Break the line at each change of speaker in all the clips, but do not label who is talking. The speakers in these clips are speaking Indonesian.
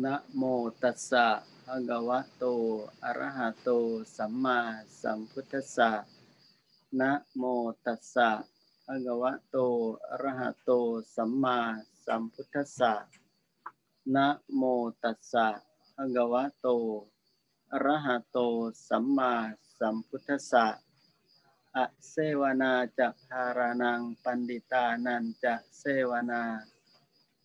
นะโมตัสสะภะคะวะโต อะระหะโต สัมมาสัมพุทธัสสะนะโมตัสสะภะคะวะโต อะระหะโต สัมมาสัมพุทธัสสะนะโมตัสสะภะคะวะโต อะระหะโต สัมมาสัมพุทธัสสะอะเสวนาจะภารานังปันดิตานันจะเสวนา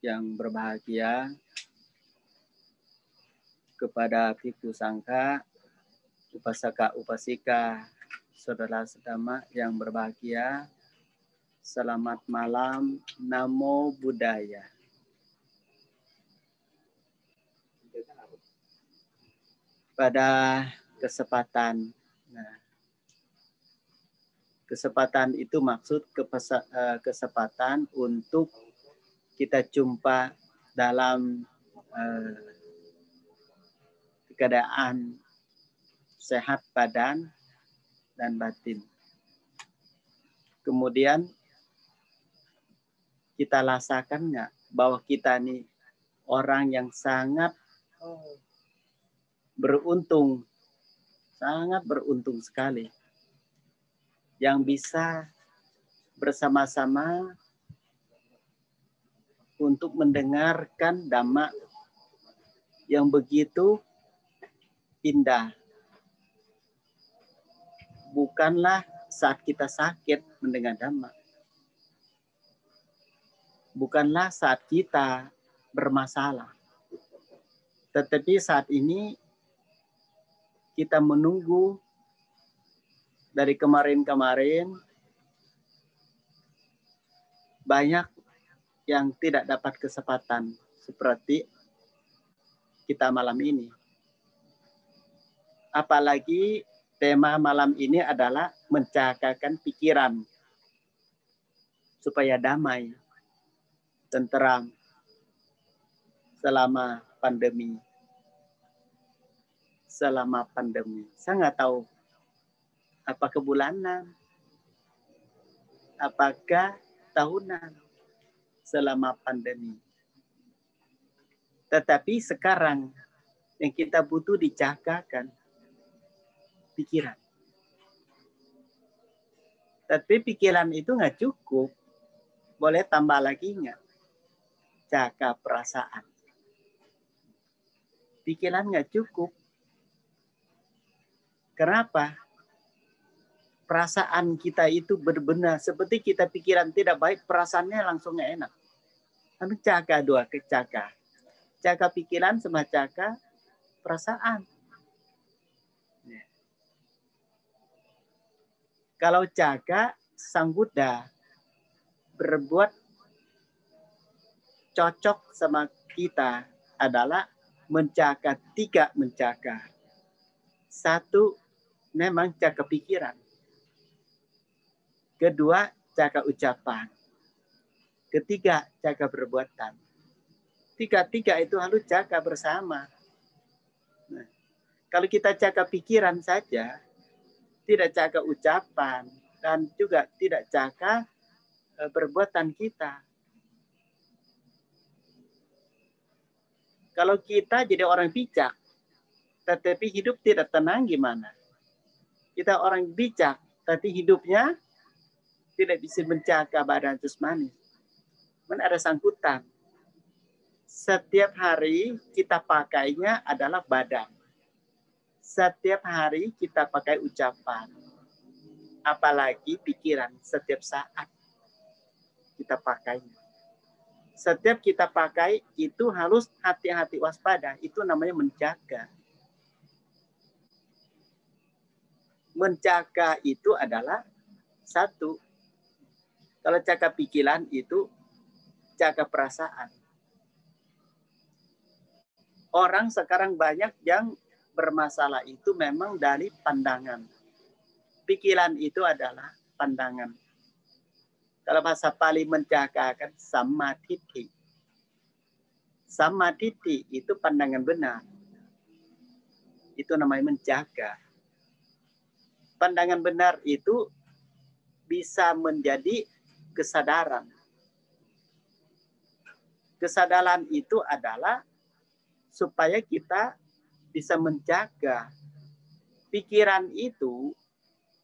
yang berbahagia, kepada Piku Sangka, Upasaka Upasika, saudara setama yang berbahagia, selamat malam, Namo Buddhaya. Pada kesempatan nah, kesempatan itu maksud eh, kesempatan untuk kita jumpa dalam uh, keadaan sehat badan dan batin. Kemudian kita rasakan nggak bahwa kita nih orang yang sangat beruntung, sangat beruntung sekali yang bisa bersama-sama untuk mendengarkan dhamma yang begitu indah. Bukanlah saat kita sakit mendengar dhamma. Bukanlah saat kita bermasalah. Tetapi saat ini kita menunggu dari kemarin-kemarin banyak yang tidak dapat kesempatan seperti kita malam ini. Apalagi tema malam ini adalah mencakakan pikiran supaya damai, tenteram selama pandemi. Selama pandemi. Saya nggak tahu apakah bulanan, apakah tahunan selama pandemi. Tetapi sekarang yang kita butuh dicakakan pikiran. Tapi pikiran itu nggak cukup. Boleh tambah lagi nggak? Jaga perasaan. Pikiran nggak cukup. Kenapa? Perasaan kita itu benar-benar seperti kita pikiran tidak baik, perasaannya langsung nggak enak. Anu caka dua caka. Caka pikiran sama caka perasaan. Ya. Kalau caka sang Buddha berbuat cocok sama kita adalah mencaka tiga mencaka. Satu memang caka pikiran. Kedua caka ucapan Ketiga, jaga perbuatan. Tiga-tiga itu harus jaga bersama. Nah, kalau kita jaga pikiran saja, tidak jaga ucapan, dan juga tidak jaga e, perbuatan kita. Kalau kita jadi orang bijak, tetapi hidup tidak tenang gimana? Kita orang bijak, tapi hidupnya tidak bisa menjaga badan jasmani kan ada sangkutan. Setiap hari kita pakainya adalah badan. Setiap hari kita pakai ucapan. Apalagi pikiran setiap saat kita pakainya. Setiap kita pakai itu harus hati-hati waspada. Itu namanya menjaga. Menjaga itu adalah satu. Kalau jaga pikiran itu jaga perasaan. orang sekarang banyak yang bermasalah itu memang dari pandangan. Pikiran itu adalah pandangan. Kalau bahasa Pali menjagakan sama titik. Sama titik itu pandangan benar. Itu namanya menjaga. Pandangan benar itu bisa menjadi kesadaran. Kesadaran itu adalah supaya kita bisa menjaga pikiran itu.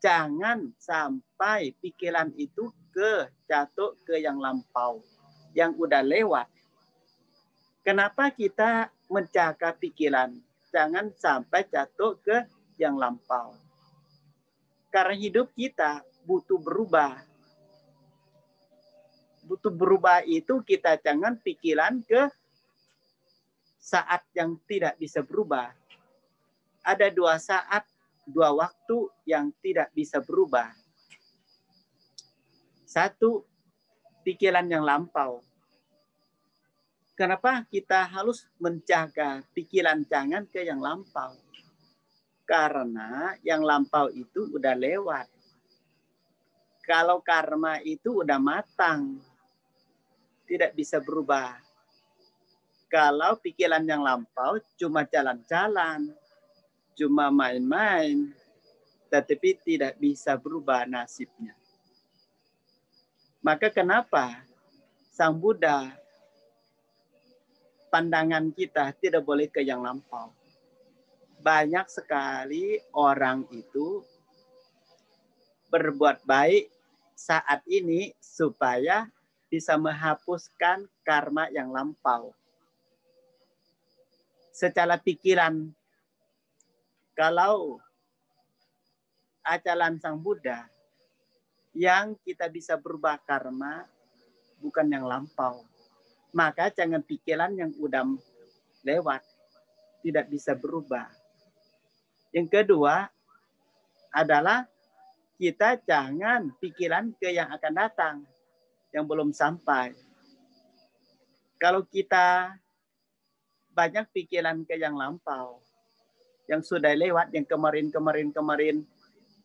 Jangan sampai pikiran itu ke jatuh ke yang lampau yang udah lewat. Kenapa kita menjaga pikiran? Jangan sampai jatuh ke yang lampau. Karena hidup kita butuh berubah butuh berubah itu kita jangan pikiran ke saat yang tidak bisa berubah. Ada dua saat, dua waktu yang tidak bisa berubah. Satu, pikiran yang lampau. Kenapa kita harus menjaga pikiran jangan ke yang lampau? Karena yang lampau itu udah lewat. Kalau karma itu udah matang, tidak bisa berubah kalau pikiran yang lampau cuma jalan-jalan, cuma main-main, tetapi tidak bisa berubah nasibnya. Maka kenapa Sang Buddha pandangan kita tidak boleh ke yang lampau. Banyak sekali orang itu berbuat baik saat ini supaya bisa menghapuskan karma yang lampau secara pikiran kalau ajaran Sang Buddha yang kita bisa berubah karma bukan yang lampau. Maka jangan pikiran yang udah lewat tidak bisa berubah. Yang kedua adalah kita jangan pikiran ke yang akan datang yang belum sampai. Kalau kita banyak pikiran ke yang lampau. Yang sudah lewat, yang kemarin-kemarin-kemarin,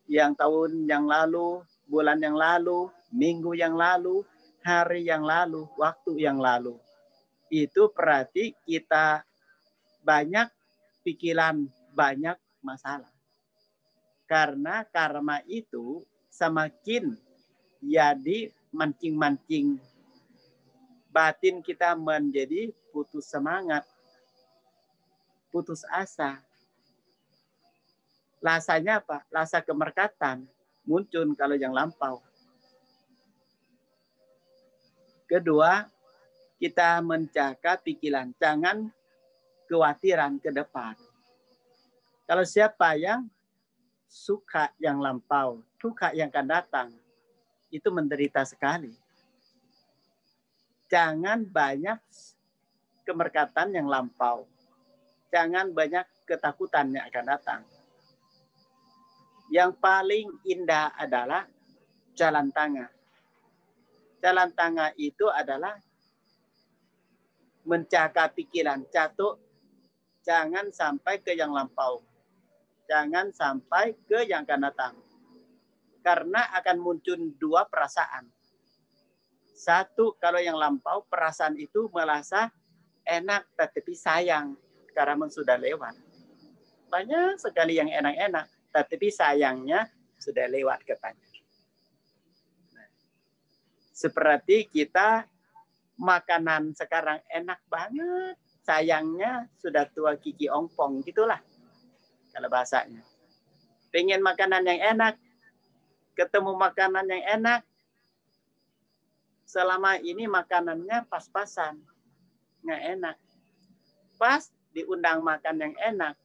yang tahun yang lalu, bulan yang lalu, minggu yang lalu, hari yang lalu, waktu yang lalu. Itu berarti kita banyak pikiran, banyak masalah. Karena karma itu semakin jadi mancing-mancing batin kita menjadi putus semangat putus asa. Rasanya apa? Rasa kemerkatan muncul kalau yang lampau. Kedua, kita menjaga pikiran. Jangan kekhawatiran ke depan. Kalau siapa yang suka yang lampau, suka yang akan datang, itu menderita sekali. Jangan banyak kemerkatan yang lampau jangan banyak ketakutan yang akan datang. Yang paling indah adalah jalan tengah. Jalan tengah itu adalah menjaga pikiran jatuh, jangan sampai ke yang lampau. Jangan sampai ke yang akan datang. Karena akan muncul dua perasaan. Satu, kalau yang lampau, perasaan itu merasa enak tetapi sayang karena sudah lewat. Banyak sekali yang enak-enak, tapi sayangnya sudah lewat katanya. Seperti kita makanan sekarang enak banget, sayangnya sudah tua kiki ongpong gitulah kalau bahasanya. Pengen makanan yang enak, ketemu makanan yang enak, selama ini makanannya pas-pasan, nggak enak. Pas diundang makan yang enak.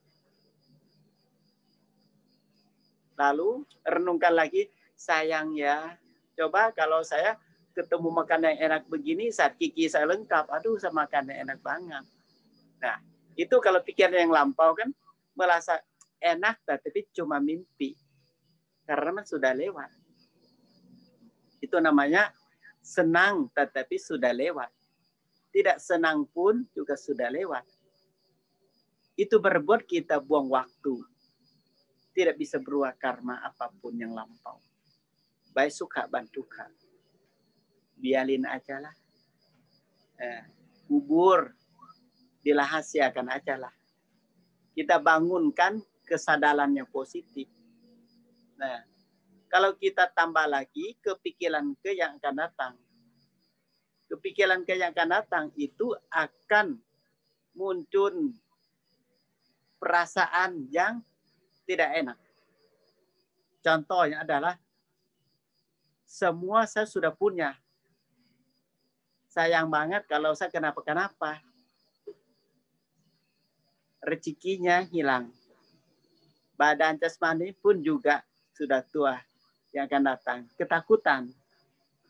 Lalu renungkan lagi, sayang ya, coba kalau saya ketemu makan yang enak begini, saat kiki saya lengkap, aduh saya makan yang enak banget. Nah, itu kalau pikiran yang lampau kan, merasa enak tapi cuma mimpi. Karena sudah lewat. Itu namanya senang tetapi sudah lewat. Tidak senang pun juga sudah lewat itu berbuat kita buang waktu. Tidak bisa berubah karma apa pun yang lampau. Baik suka bantukan. Bialin aja lah. Eh, kubur dirahasiakan aja lah. Kita bangunkan kesadaran yang positif. Nah, kalau kita tambah lagi kepikiran ke yang akan datang. Kepikiran ke yang akan datang itu akan muncul perasaan yang tidak enak. Contohnya adalah semua saya sudah punya. Sayang banget kalau saya kenapa-kenapa. Rezekinya hilang. Badan jasmani pun juga sudah tua yang akan datang. Ketakutan.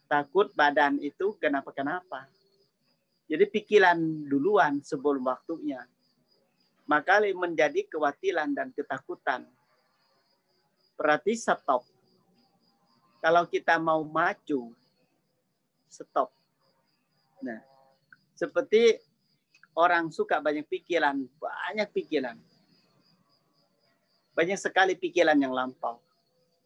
Takut badan itu kenapa-kenapa. Jadi pikiran duluan sebelum waktunya. Maka menjadi kewatilan dan ketakutan. Berarti stop. Kalau kita mau maju, stop. Nah, seperti orang suka banyak pikiran, banyak pikiran. Banyak sekali pikiran yang lampau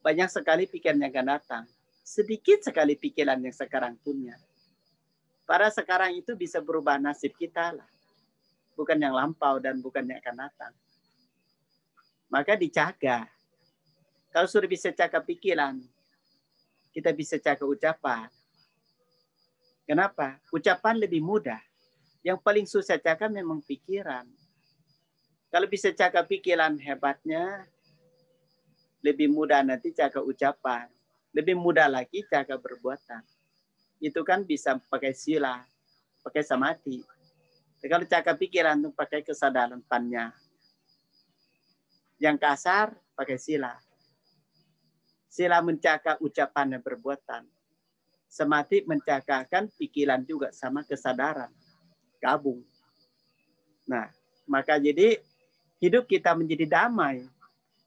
banyak sekali pikiran yang akan datang. Sedikit sekali pikiran yang sekarang punya. Para sekarang itu bisa berubah nasib kita lah. Bukan yang lampau dan bukan yang akan datang. Maka dijaga. Kalau sudah bisa cakap pikiran, kita bisa cakap ucapan. Kenapa? Ucapan lebih mudah. Yang paling susah cakap memang pikiran. Kalau bisa cakap pikiran hebatnya, lebih mudah nanti cara ucapan, lebih mudah lagi cara perbuatan. Itu kan bisa pakai sila, pakai samati. Kalau cara pikiran itu pakai kesadaran pannya. Yang kasar pakai sila. Sila mencakap ucapan dan perbuatan. Semati mencakapkan pikiran juga sama kesadaran. Gabung. Nah, maka jadi hidup kita menjadi damai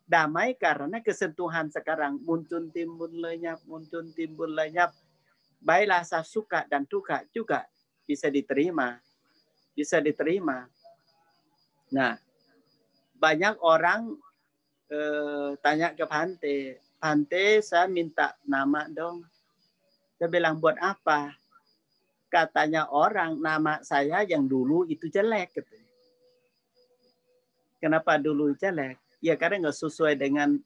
damai karena kesentuhan sekarang. Muncul timbul lenyap muncul timbul lenyap. Baik rasa suka dan duka juga bisa diterima. Bisa diterima. Nah banyak orang eh, tanya ke Pante Pante saya minta nama dong. Saya bilang buat apa? Katanya orang nama saya yang dulu itu jelek gitu. Kenapa dulu jelek? Ya karena nggak sesuai dengan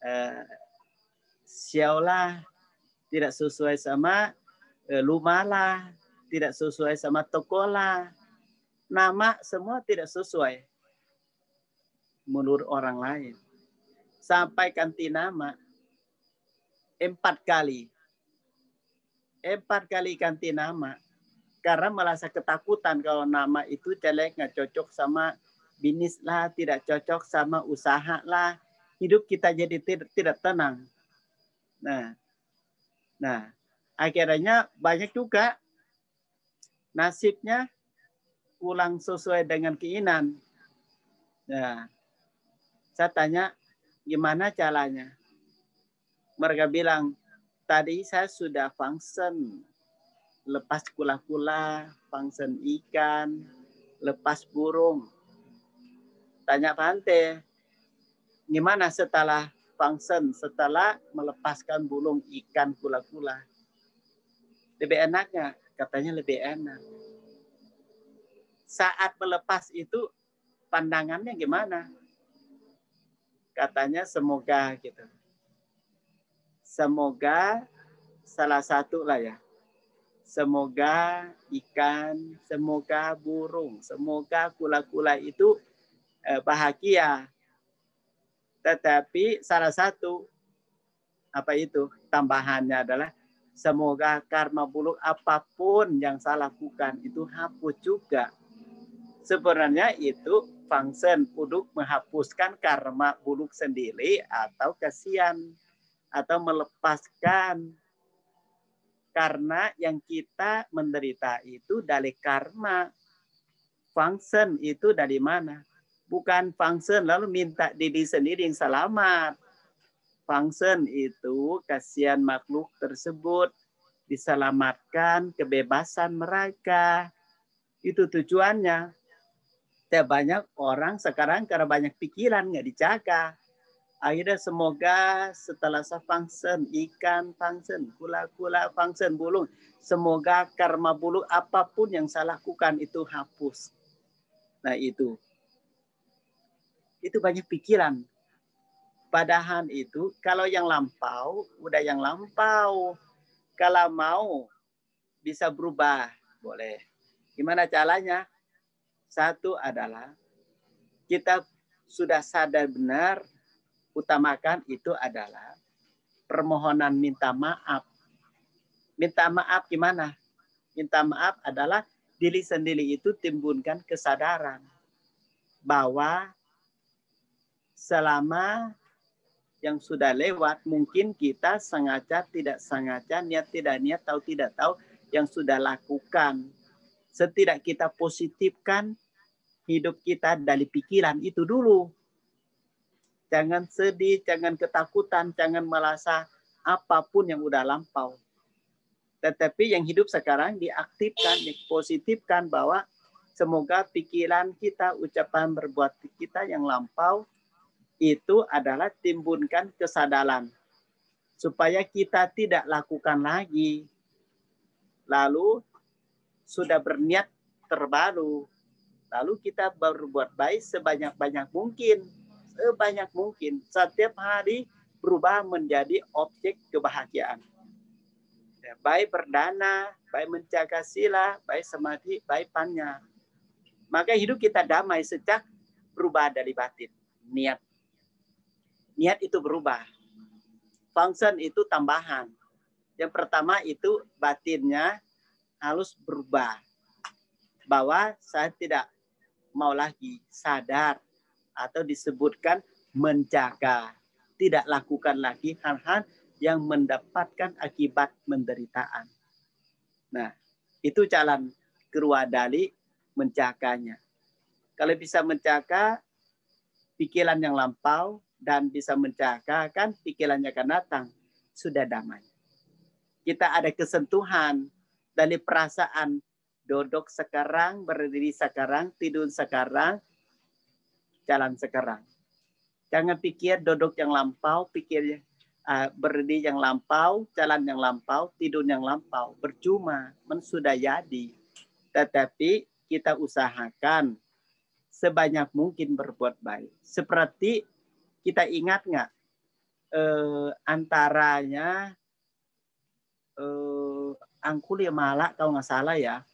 uh, siaulah, tidak sesuai sama uh, lumalah, tidak sesuai sama tokolah. Nama semua tidak sesuai menurut orang lain. Sampai ganti nama empat kali. Empat kali ganti nama. Karena merasa ketakutan kalau nama itu jelek, nggak cocok sama bisnis lah, tidak cocok sama usaha lah, hidup kita jadi tidak, tidak tenang. Nah, nah akhirnya banyak juga nasibnya pulang sesuai dengan keinginan. Nah, saya tanya gimana caranya? Mereka bilang, tadi saya sudah function, lepas kula-kula, function ikan, lepas burung. Tanya Pante, gimana setelah function, setelah melepaskan bulung ikan kula-kula? Lebih enaknya? Katanya lebih enak. Saat melepas itu pandangannya gimana? Katanya semoga gitu. Semoga salah satu lah ya. Semoga ikan, semoga burung, semoga kula-kula itu bahagia. Tetapi salah satu apa itu tambahannya adalah semoga karma buruk apa pun yang saya lakukan itu hapus juga. Sebenarnya itu function untuk menghapuskan karma buruk sendiri atau kasihan atau melepaskan karena yang kita menderita itu dari karma. Function itu dari mana? Bukan function lalu minta diri sendiri yang selamat. Function itu kasihan makhluk tersebut diselamatkan kebebasan mereka. Itu tujuannya. Tapi banyak orang sekarang karena banyak pikiran nggak dijaga. Akhirnya semoga setelah saya function, ikan function, kula-kula function, bulung. Semoga karma bulung apa pun yang saya lakukan itu hapus. Nah itu. Itu banyak pikiran. Padahal itu kalau yang lampau, udah yang lampau. Kalau mau bisa berubah, boleh. Gimana caranya? Satu adalah kita sudah sadar benar utamakan itu adalah permohonan minta maaf. Minta maaf gimana? Minta maaf adalah diri sendiri itu timbulkan kesadaran bahwa selama yang sudah lewat mungkin kita sengaja tidak sengaja niat tidak niat tahu tidak tahu yang sudah lakukan setidak kita positifkan hidup kita dari pikiran itu dulu Jangan sedih, jangan ketakutan, jangan merasa apa pun yang udah lampau. Tetapi yang hidup sekarang diaktifkan, dipositifkan bahwa semoga pikiran kita, ucapan berbuat kita yang lampau itu adalah timbulkan kesadaran supaya kita tidak lakukan lagi. Lalu sudah berniat terbaru. Lalu kita berbuat baik sebanyak-banyak mungkin sebanyak mungkin setiap hari berubah menjadi objek kebahagiaan. Ya, baik berdana, baik menjaga sila, baik samadhi, baik panya. Maka hidup kita damai sejak berubah dari batin. Niat. Niat itu berubah. Function itu tambahan. Yang pertama itu batinnya harus berubah. Bahwa saya tidak mau lagi sadar atau disebutkan menjaga. Tidak lakukan lagi hal-hal yang mendapatkan akibat menderitaan. Nah, itu jalan keluar dari menjaganya. Kalau bisa menjaga pikiran yang lampau dan bisa menjaga kan pikirannya akan datang, sudah damai. Kita ada kesentuhan dari perasaan duduk sekarang, berdiri sekarang, tidur sekarang, jalan sekarang. Jangan pikir duduk yang lampau, pikir uh, berdiri yang lampau, jalan yang lampau, tidur yang lampau. Percuma, men sudah jadi. Tetapi kita usahakan sebanyak mungkin berbuat baik. Seperti kita ingat nggak eh, antaranya eh, Angkuli Malak kalau nggak salah ya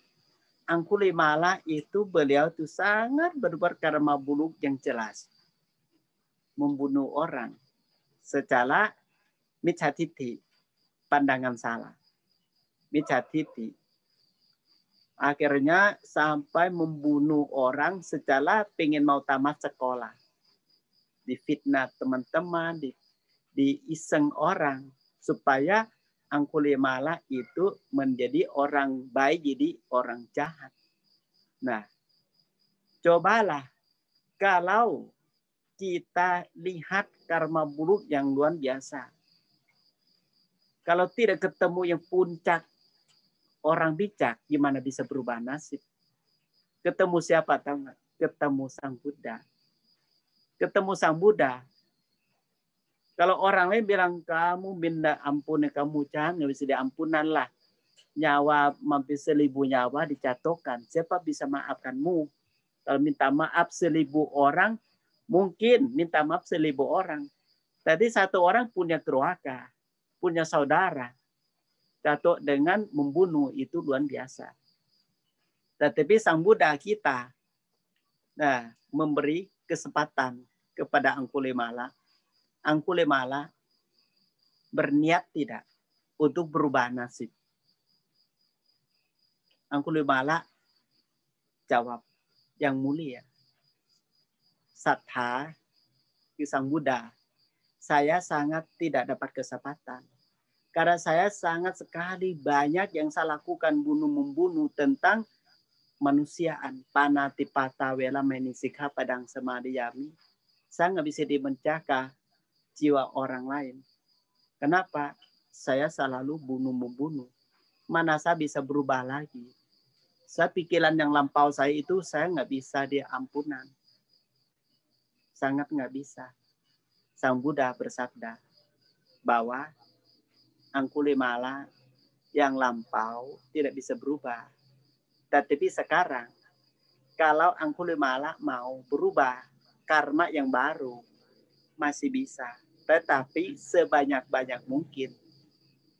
Angkulimala itu beliau itu sangat berbuat karma buluk yang jelas. Membunuh orang secara micatiti, pandangan salah. Micatiti. Akhirnya sampai membunuh orang secara pengen mau tamat sekolah. Difitnah teman-teman, di, iseng orang supaya Angkulimala itu menjadi orang baik jadi orang jahat. Nah, cobalah kalau kita lihat karma buruk yang luar biasa. Kalau tidak ketemu yang puncak orang bijak, gimana bisa berubah nasib? Ketemu siapa tahu? Ketemu Sang Buddha. Ketemu Sang Buddha, kalau orang lain bilang kamu minta ampun kamu jangan bisa diampunan lah. Nyawa mampir seribu nyawa dicatokan. Siapa bisa maafkanmu? Kalau minta maaf seribu orang, mungkin minta maaf seribu orang. Tadi satu orang punya keluarga, punya saudara. Jatuh dengan membunuh itu luar biasa. Tetapi Sang Buddha kita nah, memberi kesempatan kepada Angkulimala Angkulimala berniat tidak untuk berubah nasib. Angkulimala jawab yang mulia. Satha Sang Buddha, saya sangat tidak dapat kesempatan. Karena saya sangat sekali banyak yang saya lakukan bunuh-membunuh tentang manusiaan. Panatipata wela menisikha padang samadiyami. Saya nggak bisa dimencaka jiwa orang lain. Kenapa? Saya selalu bunuh-membunuh. Mana saya bisa berubah lagi? Saya pikiran yang lampau saya itu saya nggak bisa diampunan. Sangat nggak bisa. Sang Buddha bersabda bahwa Angkulimala yang lampau tidak bisa berubah. Tetapi sekarang kalau Angkulimala mau berubah karma yang baru masih bisa. Tetapi sebanyak-banyak mungkin.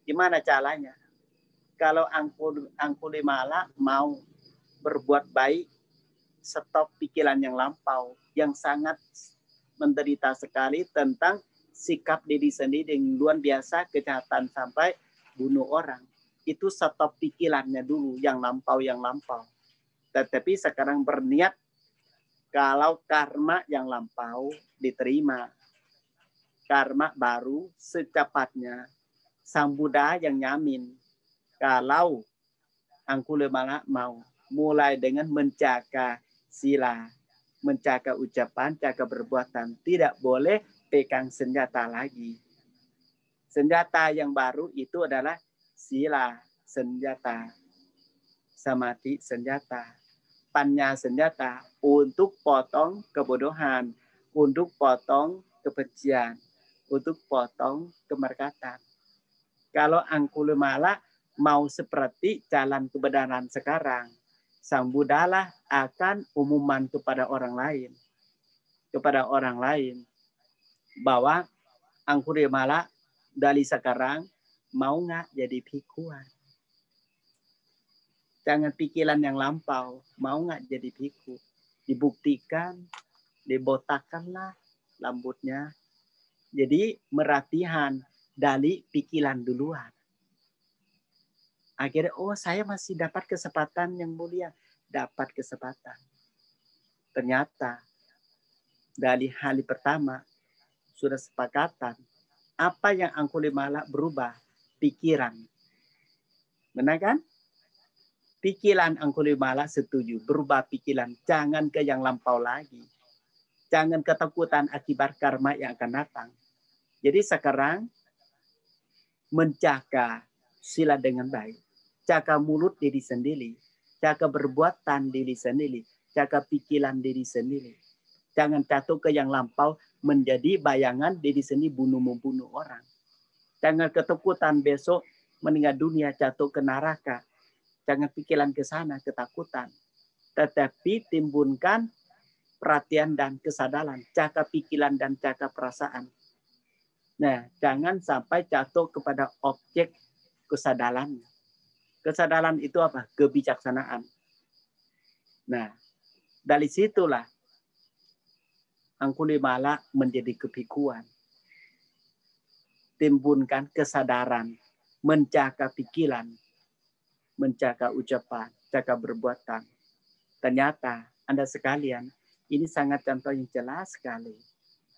Gimana caranya? kalau Angkul, Angkulimala mau berbuat baik, stop pikiran yang lampau, yang sangat menderita sekali tentang sikap diri sendiri yang luar biasa, kejahatan sampai bunuh orang. Itu stop pikirannya dulu, yang lampau, yang lampau. Tetapi sekarang berniat kalau karma yang lampau diterima, karma baru secepatnya sang Buddha yang nyamin kalau Angkulimala mau mulai dengan menjaga sila, menjaga ucapan, jaga perbuatan, tidak boleh pegang senjata lagi. Senjata yang baru itu adalah sila senjata, samati senjata, panya senjata untuk potong kebodohan, untuk potong kebencian, untuk potong kemerkatan. Kalau Angkulimala mau seperti jalan kebenaran sekarang, Sang Buddha akan umuman kepada orang lain. Kepada orang lain. Bahwa Angkurimala dari sekarang mau nggak jadi pikuan. Jangan pikiran yang lampau. Mau nggak jadi piku. Dibuktikan, dibotakanlah rambutnya. Jadi meratihan dari pikiran duluan Akhirnya, oh saya masih dapat kesempatan yang mulia. Dapat kesempatan. Ternyata dari hari pertama sudah sepakatan. Apa yang Angkulimala berubah? Pikiran. Benar kan? Pikiran Angkulimala setuju. Berubah pikiran. Jangan ke yang lampau lagi. Jangan ketakutan akibat karma yang akan datang. Jadi sekarang menjaga sila dengan baik jaga mulut diri sendiri, jaga berbuatan diri sendiri, jaga pikiran diri sendiri. Jangan jatuh ke yang lampau menjadi bayangan diri sendiri bunuh-membunuh orang. Jangan ketakutan besok meninggal dunia jatuh ke neraka. Jangan pikiran ke sana, ketakutan. Tetapi timbunkan perhatian dan kesadaran, jaga pikiran dan jaga perasaan. Nah, jangan sampai jatuh kepada objek kesadaran. Kesadaran itu apa? Kebijaksanaan. Nah, dari situlah Angkulimala menjadi kepikuan. Timbunkan kesadaran, menjaga pikiran, menjaga ucapan, jaga perbuatan. Ternyata Anda sekalian, ini sangat contoh yang jelas sekali.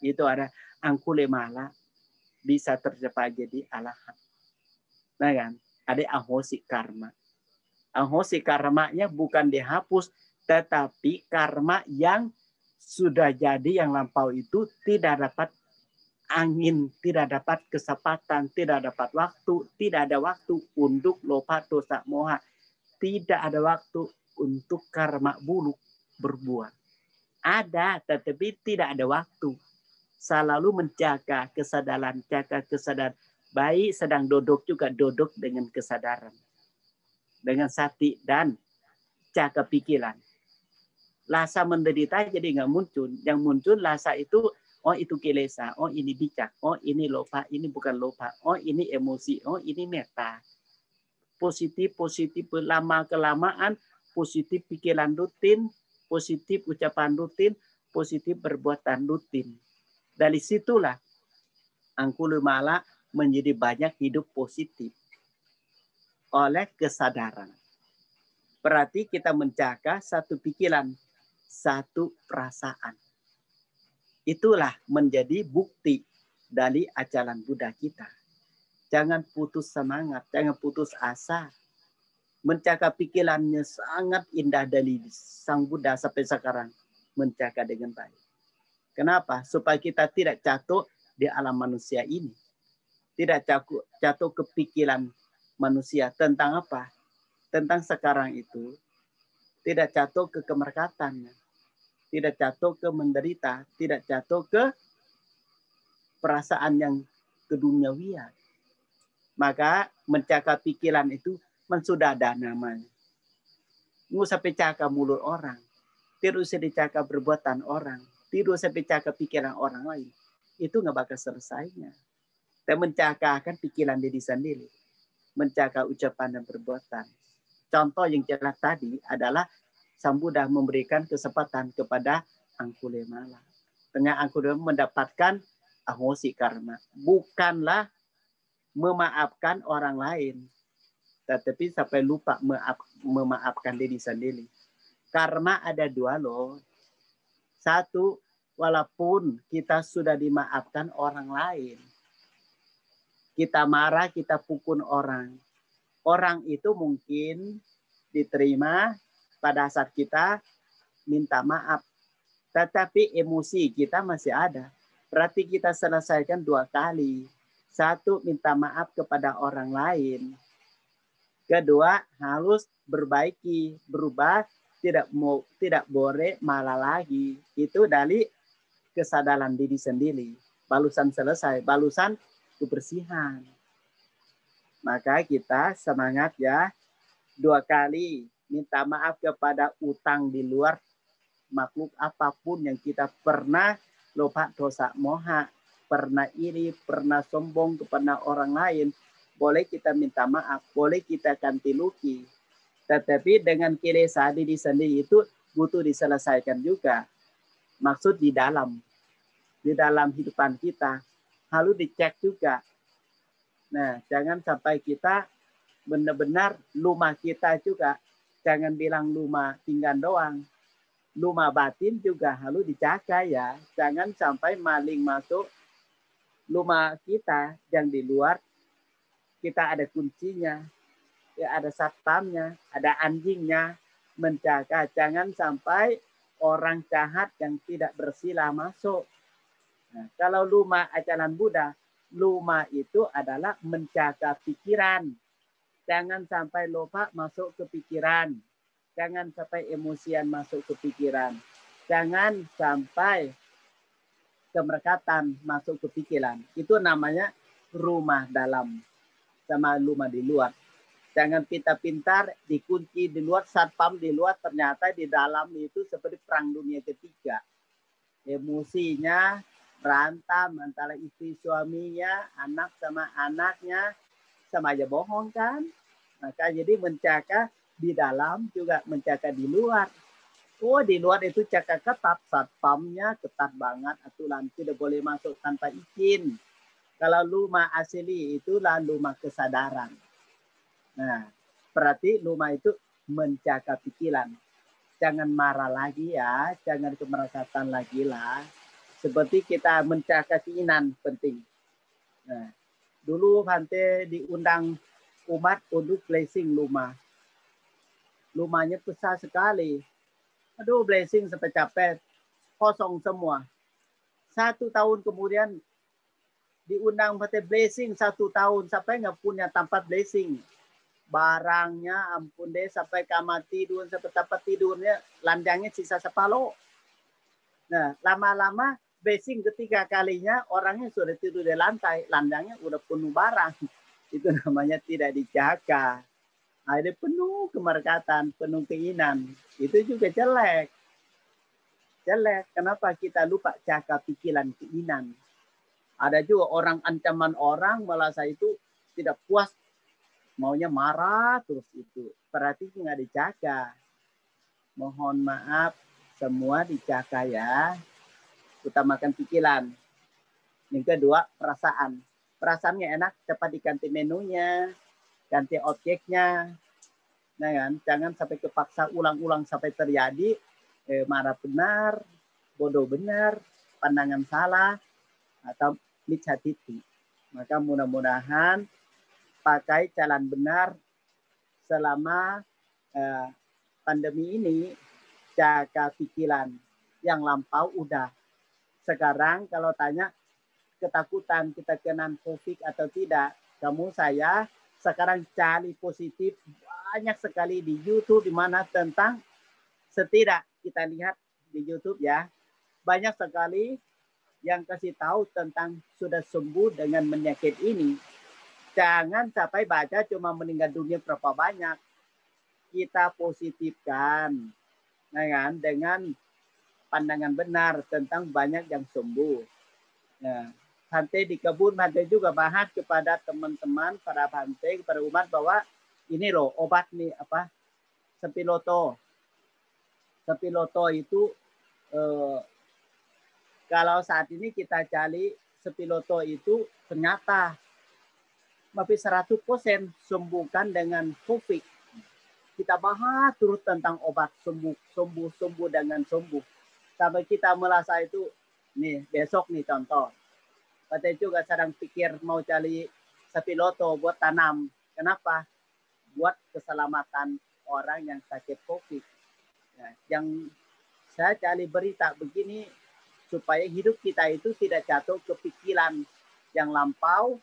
Itu ada Angkulimala bisa tercapai jadi alahan. Nah kan? ada ahosi karma. Ahosi karmanya bukan dihapus, tetapi karma yang sudah jadi yang lampau itu tidak dapat angin, tidak dapat kesempatan, tidak dapat waktu, tidak ada waktu untuk lopa dosa moha. Tidak ada waktu untuk karma buruk berbuat. Ada, tetapi tidak ada waktu. Selalu menjaga kesadaran, jaga kesadaran Baik sedang duduk juga duduk dengan kesadaran. Dengan sati dan jaga pikiran. Lasa menderita jadi nggak muncul. Yang muncul lasa itu, oh itu kilesa, oh ini bijak, oh ini lupa, ini bukan lupa, oh ini emosi, oh ini meta. Positif, positif, lama kelamaan, positif pikiran rutin, positif ucapan rutin, positif perbuatan rutin. Dari situlah Angkulumala menjadi banyak hidup positif. Oleh kesadaran. Berarti kita menjaga satu pikiran, satu perasaan. Itulah menjadi bukti dari ajaran Buddha kita. Jangan putus semangat, jangan putus asa. Menjaga pikirannya sangat indah dari Sang Buddha sampai sekarang. Menjaga dengan baik. Kenapa? Supaya kita tidak jatuh di alam manusia ini tidak jatuh, jatuh ke pikiran manusia tentang apa? Tentang sekarang itu tidak jatuh ke kemerkatan, tidak jatuh ke menderita, tidak jatuh ke perasaan yang keduniawian. Maka menjaga pikiran itu mensudah ada namanya. Nggak usah pecahkan mulut orang. Tidak usah dicakap perbuatan orang. Tidak usah pecahkan pikiran orang lain. Itu nggak bakal selesainya. Dan mencakapkan pikiran diri sendiri. Mencakap ucapan dan perbuatan. Contoh yang jelas tadi adalah Sang Buddha memberikan kesempatan kepada Angkulemala. Ternyata Angkulemala mendapatkan ahosi karma. Bukanlah memaafkan orang lain, tetapi sampai lupa memaaf, memaafkan diri sendiri. Karma ada dua loh. Satu, walaupun kita sudah dimaafkan orang lain. Kita marah, kita pukul orang. Orang itu mungkin diterima pada saat kita minta maaf. Tetapi emosi kita masih ada Berarti kita selesaikan dua kali. Satu, minta maaf kepada orang lain. Kedua, harus berbaiki, berubah, tidak mau tidak boleh malah lagi. Itu dari kesadaran diri sendiri. Balusan selesai, balusan kebersihan. Maka kita semangat ya. Dua kali minta maaf kepada utang di luar makhluk apa pun yang kita pernah lopa dosa moha, pernah iri, pernah sombong kepada orang lain, boleh kita minta maaf, boleh kita ganti luki. Tetapi dengan kiri diri sendiri itu butuh diselesaikan juga. Maksud di dalam, di dalam hidupan kita, harus dicek juga. Nah, jangan sampai kita benar-benar lumah kita juga. Jangan bilang lumah tinggal doang rumah batin juga harus dijaga ya. Jangan sampai maling masuk rumah kita yang di luar. Kita ada kuncinya, ya ada satpamnya, ada anjingnya menjaga. Jangan sampai orang jahat yang tidak bersila masuk. Nah, kalau rumah ajaran Buddha, rumah itu adalah menjaga pikiran. Jangan sampai lupa masuk ke pikiran Jangan sampai emosian masuk ke pikiran. Jangan sampai kemerkatan masuk ke pikiran. Itu namanya rumah dalam sama rumah di luar. Jangan pintar-pintar dikunci di luar, satpam di luar, ternyata di dalam itu seperti perang dunia ketiga. Emosinya berantem antara istri suaminya, anak sama anaknya, sama aja bohong kan. Maka jadi menjaga di dalam juga menjaga di luar. Oh di luar itu jaga ketat, satpamnya ketat banget, aturan tidak boleh masuk tanpa izin. Kalau rumah asli itulah rumah kesadaran. Nah, berarti rumah itu menjaga pikiran. Jangan marah lagi ya, jangan kemerakatan lagi lah. Seperti kita menjaga keinginan penting. Nah, dulu Hante diundang umat untuk blessing rumah rumahnya besar sekali. Aduh, blessing sampai capek. Kosong semua. Satu tahun kemudian diundang pakai blessing satu tahun sampai nggak punya tempat blessing. Barangnya ampun deh sampai kamar tidur sampai tempat tidurnya landangnya sisa sepalo. Nah lama-lama blessing ketiga kalinya orangnya sudah tidur di lantai, landangnya udah penuh barang. Itu namanya tidak dijaga ada penuh kemerkatan, penuh keinginan. Itu juga jelek. Jelek. Kenapa kita lupa cakap pikiran keinginan? Ada juga orang ancaman orang merasa itu tidak puas. Maunya marah terus itu. Berarti nggak dijaga. Mohon maaf semua dijaga ya. Utamakan pikiran. Yang kedua perasaan. Perasaannya enak cepat diganti menunya ganti objeknya. Nah kan, jangan sampai kepaksa ulang-ulang sampai terjadi eh, marah benar, bodoh benar, pandangan salah, atau micatiti. Maka mudah-mudahan pakai jalan benar selama eh, pandemi ini jaga pikiran yang lampau udah. Sekarang kalau tanya ketakutan kita kena COVID atau tidak, kamu saya sekarang cari positif banyak sekali di YouTube di mana tentang Setidak kita lihat di YouTube ya, banyak sekali yang kasih tahu tentang sudah sembuh dengan penyakit ini. Jangan sampai baca cuma meninggal dunia berapa banyak. Kita positifkan nah kan, dengan pandangan benar tentang banyak yang sembuh. Nah, Bante di kebun, Bante juga bahas kepada teman-teman, para Bante, kepada umat bahwa ini loh obat nih apa sepiloto. Sepiloto itu eh, kalau saat ini kita cari sepiloto itu ternyata lebih 100% sembuhkan dengan COVID. Kita bahas terus tentang obat sembuh, sembuh, sembuh dengan sembuh. Sampai kita merasa itu, nih besok nih contoh. Pada juga sedang pikir mau cari sepiloto buat tanam. Kenapa? Buat keselamatan orang yang sakit COVID. Ya, yang saya cari berita begini supaya hidup kita itu tidak jatuh ke pikiran yang lampau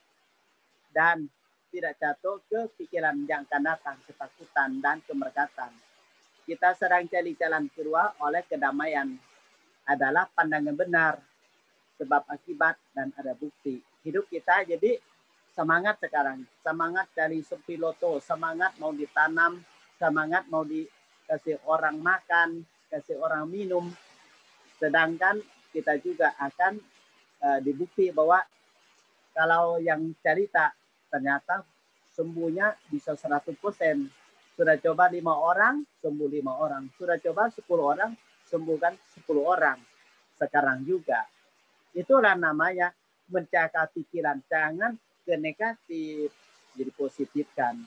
dan tidak jatuh ke pikiran yang akan datang, ketakutan dan kemerkatan. Kita sedang cari jalan keluar oleh kedamaian adalah pandangan benar, sebab akibat dan ada bukti. Hidup kita jadi semangat sekarang, semangat dari sepiloto, semangat mau ditanam, semangat mau dikasih orang makan, kasih orang minum. Sedangkan kita juga akan uh, dibukti bahwa kalau yang cerita ternyata sembuhnya bisa 100%. Sudah coba lima orang, sembuh lima orang. Sudah coba 10 orang, sembuhkan 10 orang. Sekarang juga. Itulah namanya menjaga pikiran. Jangan ke negatif, jadi positifkan.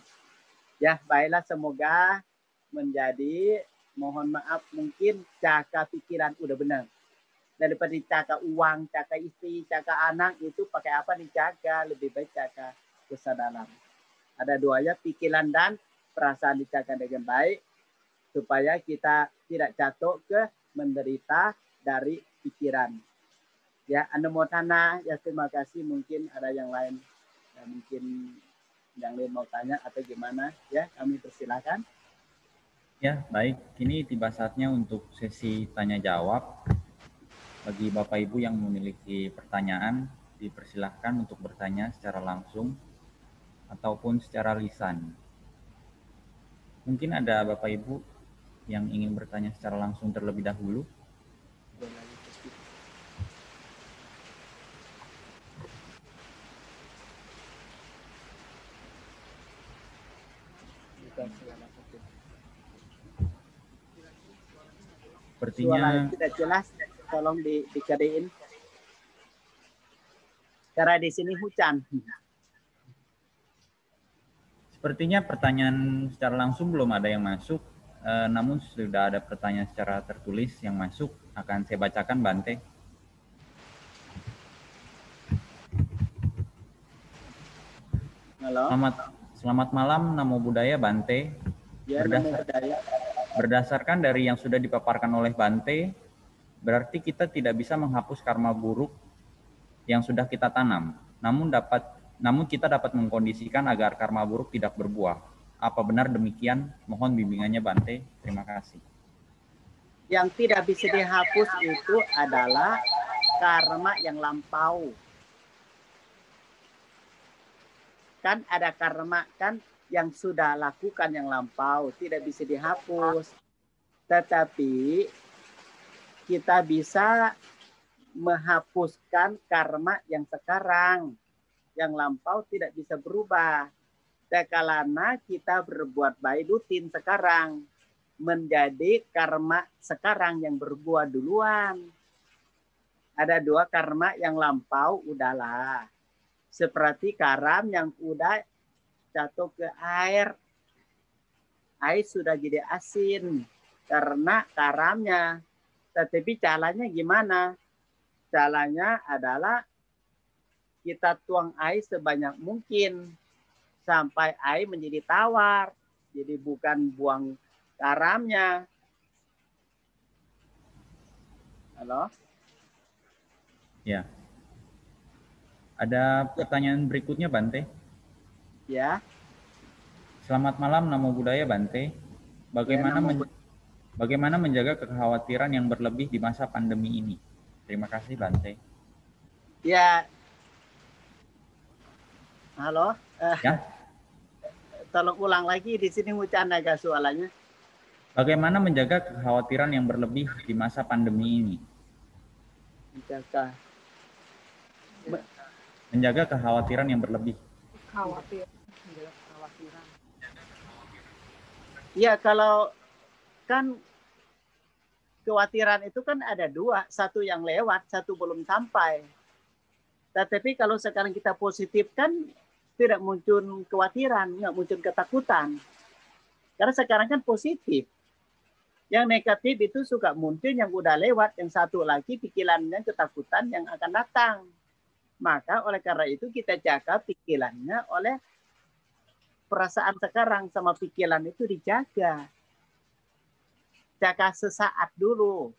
Ya, baiklah semoga menjadi mohon maaf mungkin jaga pikiran udah benar daripada dijaga uang, jaga istri, jaga anak itu pakai apa dijaga lebih baik jaga kesadaran. Ada duanya pikiran dan perasaan dijaga dengan baik supaya kita tidak jatuh ke menderita dari pikiran. Ya, Anumotana, ya terima kasih. Mungkin ada yang lain, ya, mungkin yang lain mau tanya atau gimana, ya kami persilakan.
Ya, baik. Ini tiba saatnya untuk sesi tanya jawab. Bagi Bapak Ibu yang memiliki pertanyaan, dipersilahkan untuk bertanya secara langsung ataupun secara lisan. Mungkin ada Bapak Ibu yang ingin bertanya secara langsung terlebih dahulu.
Sepertinya tidak jelas tolong di, dikedein. Karena di sini hujan.
Sepertinya pertanyaan secara langsung belum ada yang masuk, eh, namun sudah ada pertanyaan secara tertulis yang masuk. Akan saya bacakan, Bante. Halo. Selamat selamat malam, Namo Buddhaya Bante. Ya, Berdasar, Berdasarkan dari yang sudah dipaparkan oleh Bante, Berarti kita tidak bisa menghapus karma buruk yang sudah kita tanam. Namun dapat namun kita dapat mengkondisikan agar karma buruk tidak berbuah. Apa benar demikian? Mohon bimbingannya Bante. Terima kasih.
Yang tidak bisa dihapus itu adalah karma yang lampau. Kan ada karma kan yang sudah lakukan yang lampau tidak bisa dihapus. Tetapi kita bisa menghapuskan karma yang sekarang. Yang lampau tidak bisa berubah. Sekalana kita berbuat baik rutin sekarang. Menjadi karma sekarang yang berbuat duluan. Ada dua karma yang lampau udahlah. Seperti karam yang udah jatuh ke air. Air sudah jadi asin karena karamnya tetapi caranya gimana? Caranya adalah kita tuang air sebanyak mungkin sampai air menjadi tawar. Jadi bukan buang garamnya. Halo?
Ya. Ada pertanyaan berikutnya Bante?
Ya.
Selamat malam Namo Buddhaya Bante. Bagaimana ya, namo... Bagaimana menjaga kekhawatiran yang berlebih di masa pandemi ini? Terima kasih, Bante.
Ya. Halo. Eh, ya. Tolong ulang lagi di sini Mucan agak soalannya.
Bagaimana menjaga kekhawatiran yang berlebih di masa pandemi ini?
Menjaga
menjaga kekhawatiran yang berlebih.
Khawatir. Iya, kalau kan kekhawatiran itu kan ada dua, satu yang lewat, satu belum sampai. Tetapi kalau sekarang kita positif kan tidak muncul kekhawatiran, nggak muncul ketakutan. Karena sekarang kan positif. Yang negatif itu suka muncul yang udah lewat, yang satu lagi pikirannya ketakutan yang akan datang. Maka oleh karena itu kita jaga pikirannya oleh perasaan sekarang sama pikiran itu dijaga. Jaga sesaat dulu.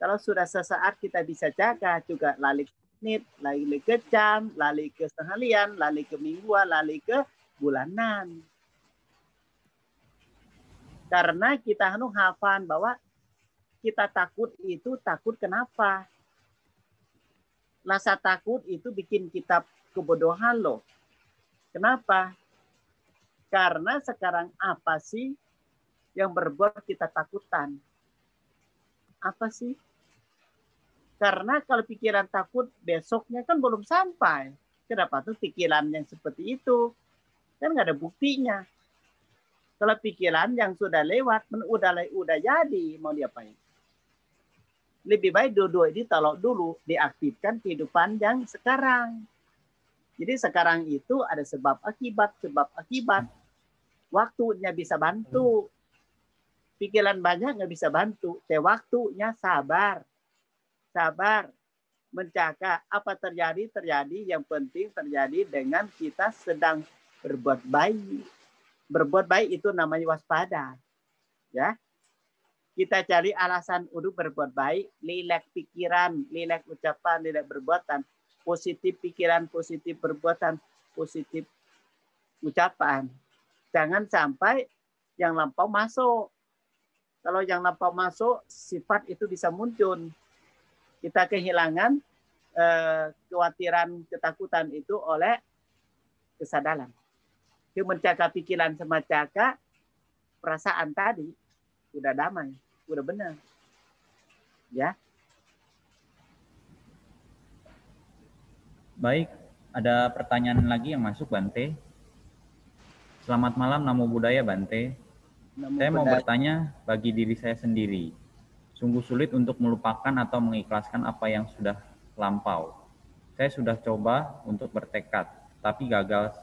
Kalau sudah sesaat kita bisa jaga juga lali menit, lali ke jam, lali ke seharian, lali ke mingguan, lali ke bulanan. Karena kita anu hafal bahwa kita takut itu takut kenapa? rasa takut itu bikin kita kebodohan loh. Kenapa? Karena sekarang apa sih yang berbuat kita takutan? Apa sih? Karena kalau pikiran takut besoknya kan belum sampai. Kenapa tuh pikiran yang seperti itu? Kan nggak ada buktinya. Kalau pikiran yang sudah lewat, udah udah jadi, mau diapain? lebih baik dua-dua ini kalau dulu diaktifkan kehidupan yang sekarang. Jadi sekarang itu ada sebab akibat, sebab akibat. Waktunya bisa bantu. Pikiran banyak nggak bisa bantu. Tapi waktunya sabar. Sabar. Menjaga apa terjadi, terjadi. Yang penting terjadi dengan kita sedang berbuat baik. Berbuat baik itu namanya waspada. Ya, kita cari alasan untuk berbuat baik, lilek pikiran, lilek ucapan, lilek perbuatan, positif pikiran, positif perbuatan, positif ucapan. Jangan sampai yang lampau masuk. Kalau yang lampau masuk, sifat itu bisa muncul. Kita kehilangan eh, kekhawatiran, ketakutan itu oleh kesadaran. Itu menjaga pikiran sama jaga perasaan tadi udah damai, udah benar. Ya.
Baik, ada pertanyaan lagi yang masuk Bante. Selamat malam Namo Buddhaya Bante. Namo saya mau bertanya bagi diri saya sendiri. Sungguh sulit untuk melupakan atau mengikhlaskan apa yang sudah lampau. Saya sudah coba untuk bertekad, tapi gagal.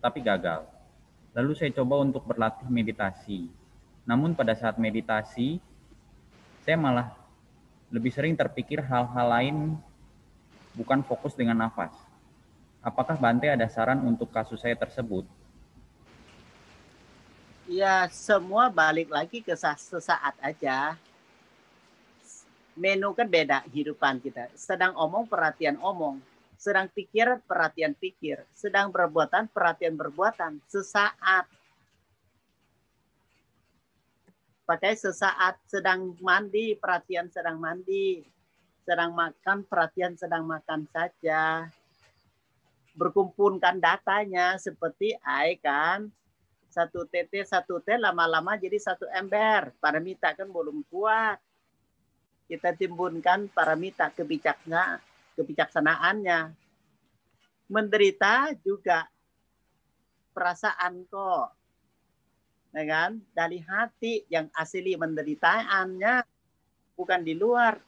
Tapi gagal. Lalu saya coba untuk berlatih meditasi, namun pada saat meditasi, saya malah lebih sering terpikir hal-hal lain bukan fokus dengan nafas. Apakah Bante ada saran untuk kasus saya tersebut?
Ya, semua balik lagi ke sesaat aja. Menu kan beda kehidupan kita. Sedang omong, perhatian omong. Sedang pikir, perhatian pikir. Sedang perbuatan, perhatian perbuatan. Sesaat pakai sesaat sedang mandi perhatian sedang mandi sedang makan perhatian sedang makan saja berkumpulkan datanya seperti ai kan satu TT satu T lama-lama jadi satu ember paramita kan belum kuat kita timbunkan paramita kebijaknya kebijaksanaannya menderita juga perasaan kok ya kan? Dari hati yang asli menderitaannya bukan di luar.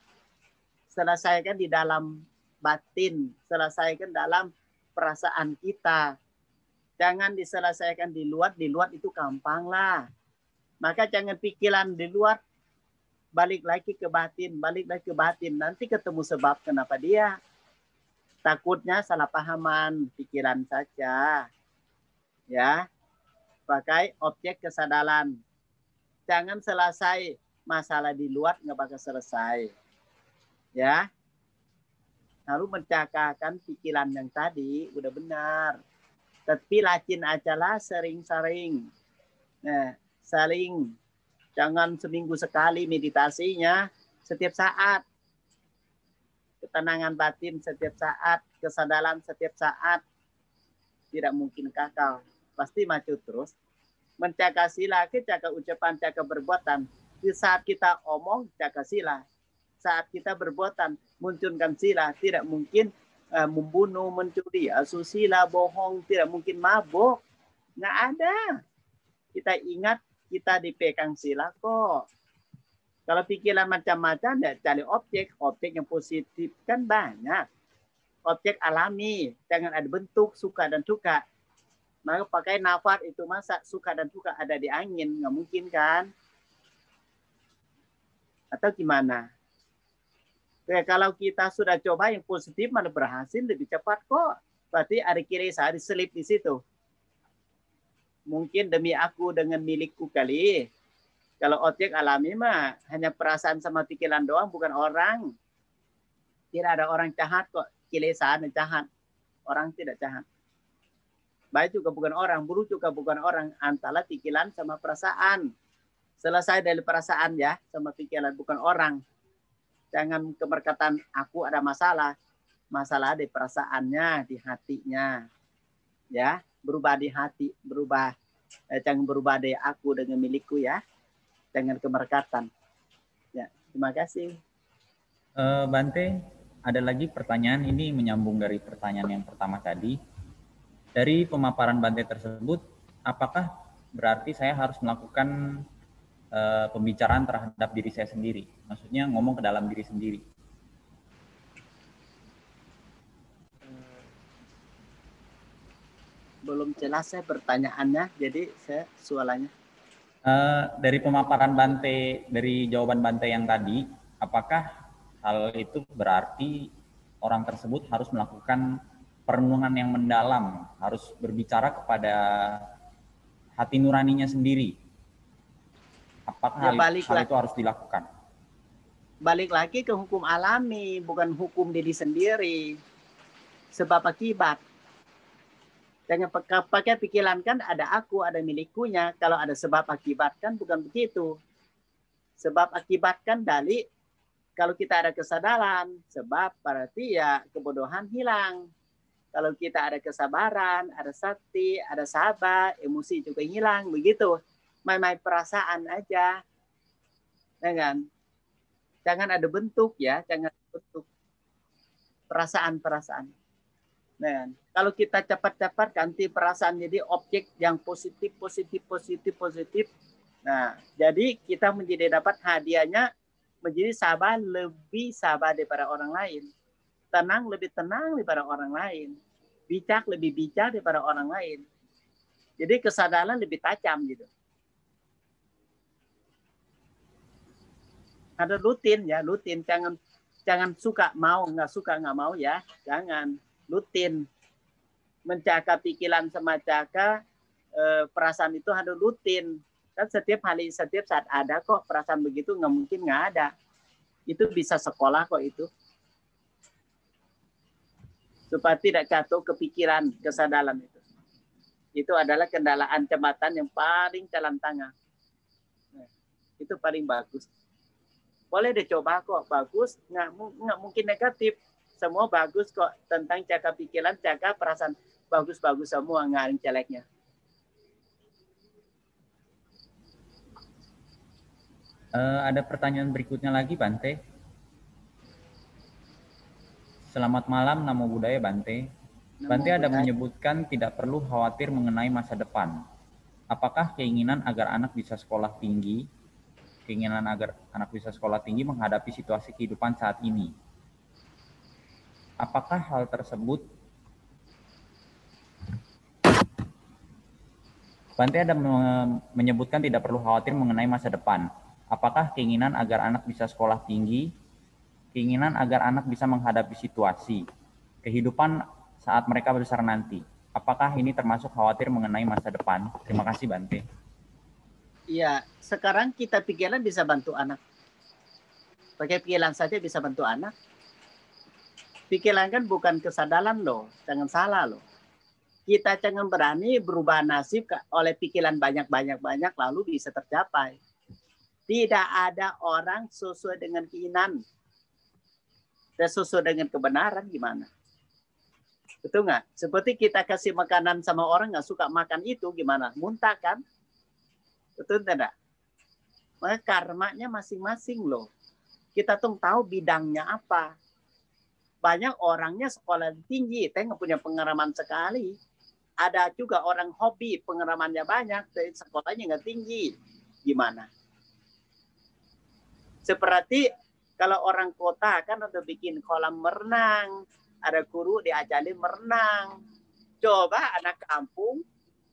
Selesaikan di dalam batin, selesaikan dalam perasaan kita. Jangan diselesaikan di luar, di luar itu gampang lah. Maka jangan pikiran di luar, balik lagi ke batin, balik lagi ke batin. Nanti ketemu sebab kenapa dia. Takutnya salah pahaman pikiran saja. Ya, pakai objek kesadaran. Jangan selesai masalah di luar nggak bakal selesai. Ya. Lalu mencakapkan pikiran yang tadi udah benar. Tapi lacin aja lah sering-sering. Nah, saling Jangan seminggu sekali meditasinya, setiap saat. Ketenangan batin setiap saat, kesadaran setiap saat. Tidak mungkin kakak. Pasti maju terus. Menjaga sila, jaga ucapan, jaga perbuatan. Di saat kita omong, jaga sila. Saat kita berbuatan, munculkan sila. Tidak mungkin uh, membunuh, mencuri, asusila, bohong, tidak mungkin mabuk. Nggak ada. Kita ingat kita dipegang sila kok. Kalau pikiran macam-macam, ya cari objek. Objek yang positif kan banyak. Objek alami, jangan ada bentuk, suka dan suka. Maka pakai nafas itu masa suka dan suka ada di angin, nggak mungkin kan? Atau gimana? Ya, kalau kita sudah coba yang positif mana berhasil lebih cepat kok. Berarti ada kiri sehari selip di situ mungkin demi aku dengan milikku kali. Kalau objek alami mah hanya perasaan sama pikiran doang, bukan orang. Tidak ada orang jahat kok. Kilesaan jahat. Orang tidak jahat. Baik juga bukan orang, buruk juga bukan orang. Antara pikiran sama perasaan. Selesai dari perasaan ya, sama pikiran, bukan orang. Jangan kemerkatan aku ada masalah. Masalah di perasaannya, di hatinya. Ya, berubah di hati, berubah eh, jangan berubah dari aku dengan milikku ya, dengan kemerkatan. Ya, terima kasih.
Uh, Bante, ada lagi pertanyaan ini menyambung dari pertanyaan yang pertama tadi. Dari pemaparan Bante tersebut, apakah berarti saya harus melakukan uh, pembicaraan terhadap diri saya sendiri? Maksudnya ngomong ke dalam diri sendiri.
Belum jelas saya pertanyaannya, jadi saya sualanya.
Uh, dari pemaparan Bante, dari jawaban Bante yang tadi, apakah hal itu berarti orang tersebut harus melakukan perenungan yang mendalam, harus berbicara kepada hati nuraninya sendiri? Apakah ya, hal, hal itu harus dilakukan?
Balik lagi ke hukum alami, bukan hukum diri sendiri. Sebab akibat Jangan pakai pikiran kan ada aku, ada milikunya. Kalau ada sebab akibat kan bukan begitu. Sebab akibat kan dari kalau kita ada kesadaran, sebab berarti ya kebodohan hilang. Kalau kita ada kesabaran, ada sakti, ada sabar, emosi juga hilang, begitu. Main-main perasaan aja. Jangan jangan ada bentuk ya, jangan bentuk perasaan-perasaan. Nah, kalau kita cepat-cepat ganti perasaan jadi objek yang positif, positif, positif, positif. Nah, jadi kita menjadi dapat hadiahnya menjadi sabar lebih sabar daripada orang lain. Tenang lebih tenang daripada orang lain. Bijak lebih bijak daripada orang lain. Jadi kesadaran lebih tajam gitu. Ada rutin ya, rutin. Jangan jangan suka mau nggak suka nggak mau ya, jangan rutin menjaga pikiran sama jaga eh, perasaan itu harus rutin kan setiap hari setiap saat ada kok perasaan begitu nggak mungkin nggak ada. Itu bisa sekolah kok itu. Supaya tidak jatuh kepikiran kesadaran itu. Itu adalah kendalaan jembatan yang paling jalan tengah. Nah, itu paling bagus. Boleh dicoba kok bagus. Nggak nggak mungkin negatif semua bagus kok tentang jaga pikiran, jaga perasaan bagus-bagus semua nggak ada jeleknya.
Uh, ada pertanyaan berikutnya lagi Bante. Selamat malam, Namo Buddhaya Bante. Namo Bante ada menyebutkan tidak perlu khawatir mengenai masa depan. Apakah keinginan agar anak bisa sekolah tinggi, keinginan agar anak bisa sekolah tinggi menghadapi situasi kehidupan saat ini, apakah hal tersebut Bante ada menyebutkan tidak perlu khawatir mengenai masa depan. Apakah keinginan agar anak bisa sekolah tinggi, keinginan agar anak bisa menghadapi situasi, kehidupan saat mereka besar nanti. Apakah ini termasuk khawatir mengenai masa depan? Terima kasih Bante.
Iya, sekarang kita pikiran bisa bantu anak. Pakai pikiran saja bisa bantu anak. Pikiran kan bukan kesadaran loh, jangan salah loh. Kita jangan berani berubah nasib oleh pikiran banyak-banyak-banyak lalu bisa tercapai. Tidak ada orang sesuai dengan keinginan. Dan sesuai dengan kebenaran gimana? Betul nggak? Seperti kita kasih makanan sama orang nggak suka makan itu gimana? Muntah kan? Betul tidak? Maka karmanya masing-masing loh. Kita tuh tahu bidangnya apa. Banyak orangnya sekolah tinggi, tapi nggak punya pengalaman sekali. Ada juga orang hobi, pengalamannya banyak, tapi sekolahnya nggak tinggi. Gimana? Seperti kalau orang kota kan udah bikin kolam renang, ada guru diajarin merenang. Coba anak kampung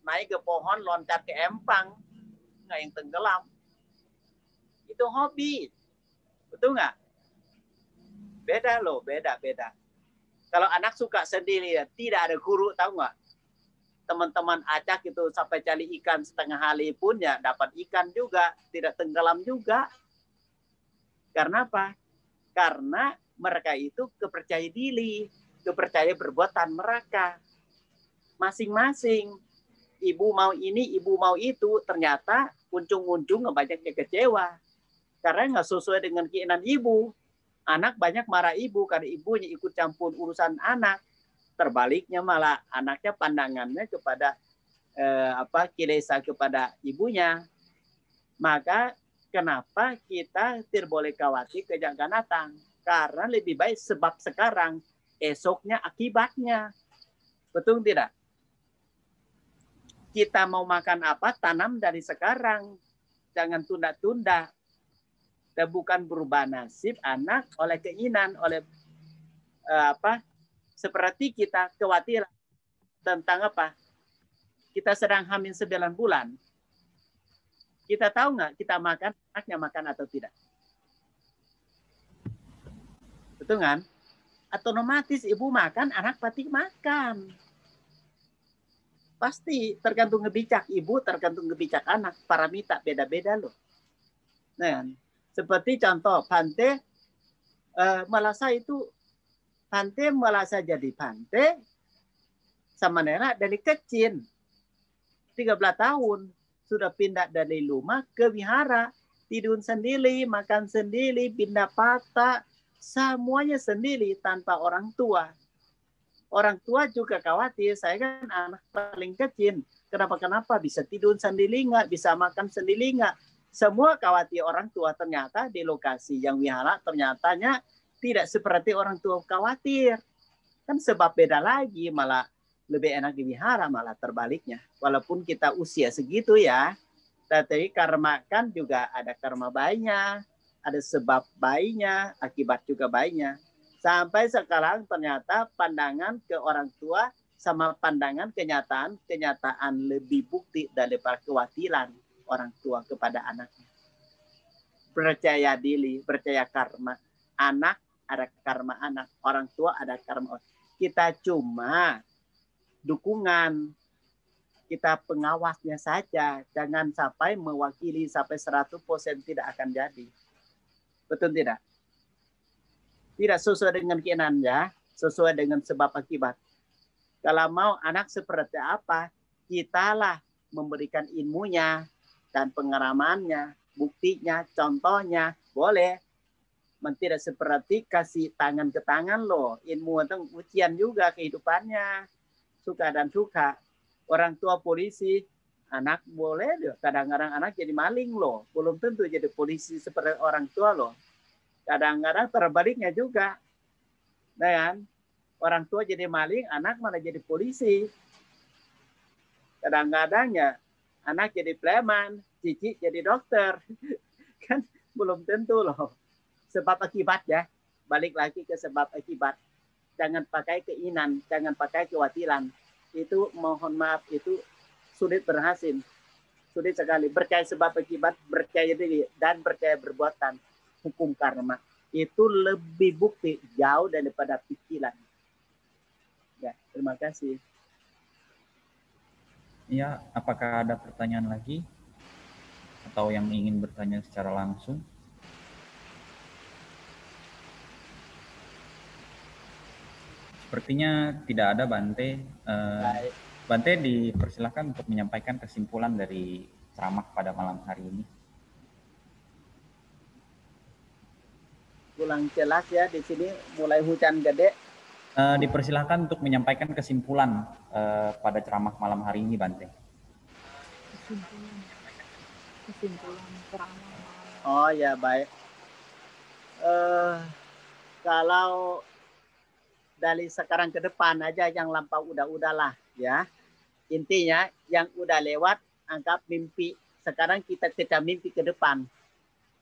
naik ke pohon loncat ke empang, nggak yang tenggelam. Itu hobi, betul nggak? Beda loh, beda beda. Kalau anak suka sendiri, ya, tidak ada guru, tahu nggak? Teman-teman acak itu sampai cari ikan setengah hari pun ya dapat ikan juga, tidak tenggelam juga. Karena apa? Karena mereka itu kepercaya diri kepercayaan perbuatan mereka. Masing-masing. Ibu mau ini, ibu mau itu, ternyata ujung-ujung banyaknya kecewa. Karena nggak sesuai dengan keinginan ibu. Anak banyak marah ibu karena ibunya ikut campur urusan anak. Terbaliknya malah anaknya pandangannya kepada eh, apa kilesa kepada ibunya. Maka kenapa kita tidak boleh khawatir kejangkaan datang? Karena lebih baik sebab sekarang esoknya akibatnya. Betul tidak? Kita mau makan apa, tanam dari sekarang. Jangan tunda-tunda. Bukan berubah nasib anak oleh keinginan, oleh uh, apa? Seperti kita khawatir tentang apa? Kita sedang hamil 9 bulan. Kita tahu nggak kita makan, anaknya makan atau tidak? Betul kan? otomatis ibu makan, anak pasti makan. Pasti tergantung ngebicak ibu, tergantung ngebicak anak. Paramita beda-beda loh. Nah, seperti contoh, Pante uh, Malasa itu Pante Malasa jadi Pante sama Nera dari kecil. 13 tahun sudah pindah dari rumah ke wihara. Tidur sendiri, makan sendiri, pindah patah, semuanya sendiri tanpa orang tua. Orang tua juga khawatir, saya kan anak paling kecil. Kenapa-kenapa bisa tidur sendiri nggak, bisa makan sendiri nggak. Semua khawatir orang tua ternyata di lokasi yang wihara ternyatanya tidak seperti orang tua khawatir. Kan sebab beda lagi, malah lebih enak di wihara, malah terbaliknya. Walaupun kita usia segitu ya, tapi karma kan juga ada karma bayinya, ada sebab bayinya, akibat juga bayinya. Sampai sekarang ternyata pandangan ke orang tua sama pandangan kenyataan, kenyataan lebih bukti daripada kewakilan orang tua kepada anaknya. Percaya diri, percaya karma. Anak ada karma anak, orang tua ada karma orang. Kita cuma dukungan, kita pengawasnya saja. Jangan sampai mewakili sampai 100% tidak akan jadi. Betul tidak? Tidak sesuai dengan keinginannya, sesuai dengan sebab akibat. Kalau mau anak seperti apa, kitalah memberikan ilmunya dan pengalamannya, buktinya, contohnya, boleh. Tidak seperti kasih tangan ke tangan loh. Ilmu itu ujian juga kehidupannya. Suka dan suka. Orang tua polisi, anak boleh deh. Kadang-kadang anak jadi maling loh. Belum tentu jadi polisi seperti orang tua loh. Kadang-kadang terbaliknya juga. Nah, kan? Orang tua jadi maling, anak malah jadi polisi. Kadang-kadang ya anak jadi preman, cici jadi dokter. kan belum tentu loh. Sebab akibat ya. Balik lagi ke sebab akibat. Jangan pakai keinginan, jangan pakai kekhawatiran. Itu mohon maaf, itu sulit berhasil. Sulit sekali. Percaya sebab akibat, percaya diri, dan percaya berbuatan. Hukum karma. Itu lebih bukti jauh daripada pikiran. Ya, terima kasih.
Ya, apakah ada pertanyaan lagi? Atau yang ingin bertanya secara langsung? Sepertinya tidak ada Bante. Uh, Bante dipersilahkan untuk menyampaikan kesimpulan dari ceramah pada malam hari ini.
Pulang jelas ya di sini mulai hujan gede.
Uh, dipersilahkan untuk menyampaikan kesimpulan uh, pada ceramah malam hari ini, Bante.
Kesimpulan, kesimpulan ceramah.
Oh ya baik. Uh, kalau dari sekarang ke depan aja yang lampau udah-udahlah ya. Intinya yang udah lewat anggap mimpi. Sekarang kita kejar mimpi ke depan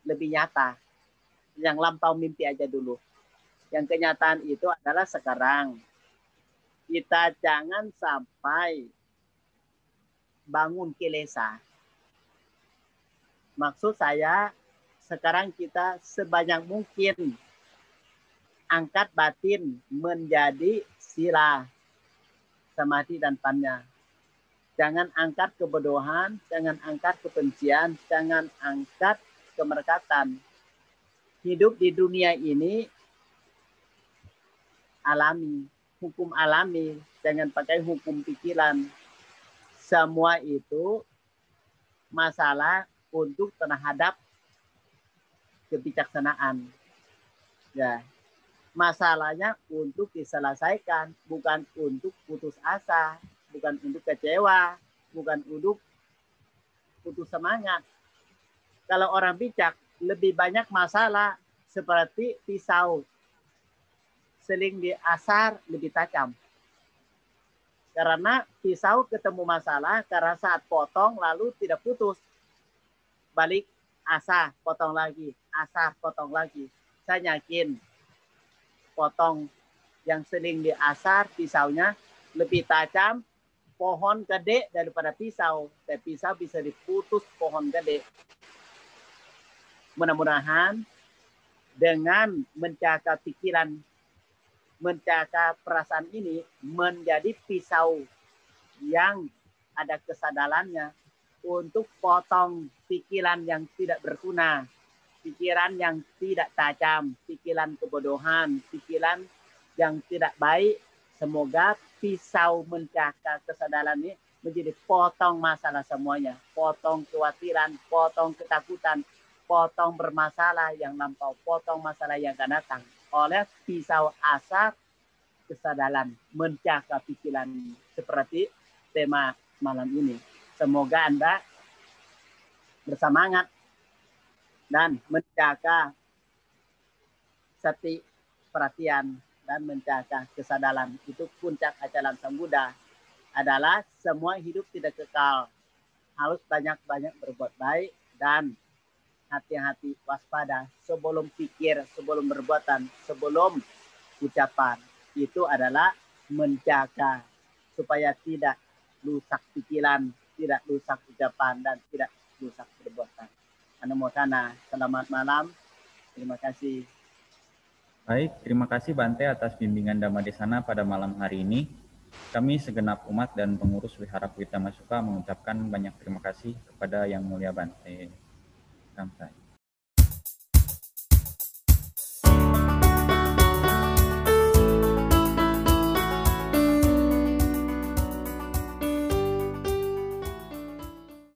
lebih nyata. Yang lampau mimpi aja dulu. Yang kenyataan itu adalah sekarang. Kita jangan sampai bangun kilesa. Maksud saya sekarang kita sebanyak mungkin angkat batin menjadi sila samadhi dan panya. Jangan angkat kebodohan, jangan angkat kebencian, jangan angkat kemerkatan. Hidup di dunia ini alami, hukum alami, jangan pakai hukum pikiran. Semua itu masalah untuk terhadap kebijaksanaan. Ya, masalahnya untuk diselesaikan, bukan untuk putus asa bukan untuk kecewa, bukan untuk putus semangat. Kalau orang bijak lebih banyak masalah seperti pisau seling di asar lebih tajam. Karena pisau ketemu masalah karena saat potong lalu tidak putus. Balik asar, potong lagi, asar, potong lagi. Saya yakin potong yang seling di asar pisaunya lebih tajam pohon gede daripada pisau. Dan pisau bisa diputus pohon gede. Mudah-mudahan dengan menjaga pikiran, menjaga perasaan ini menjadi pisau yang ada kesadarannya untuk potong pikiran yang tidak berguna, pikiran yang tidak tajam, pikiran kebodohan, pikiran yang tidak baik. Semoga pisau mencakar kesadaran ini menjadi potong masalah semuanya. Potong kekhawatiran, potong ketakutan, potong bermasalah yang lampau, potong masalah yang akan datang. Oleh pisau asap kesadaran mencakar pikiran seperti tema malam ini. Semoga Anda bersemangat dan menjaga sati perhatian dan menjaga kesadaran. Itu puncak ajaran Sang Buddha adalah semua hidup tidak kekal. Harus banyak-banyak berbuat baik dan hati-hati waspada sebelum pikir, sebelum berbuatan, sebelum ucapan. Itu adalah menjaga supaya tidak rusak pikiran, tidak rusak ucapan, dan tidak rusak perbuatan. Anumosana, selamat malam. Terima kasih.
Baik, terima kasih Bante atas bimbingan Dhamma di sana pada malam hari ini. Kami segenap umat dan pengurus Wihara Kuita Masuka mengucapkan banyak terima kasih kepada Yang Mulia Bante. Sampai.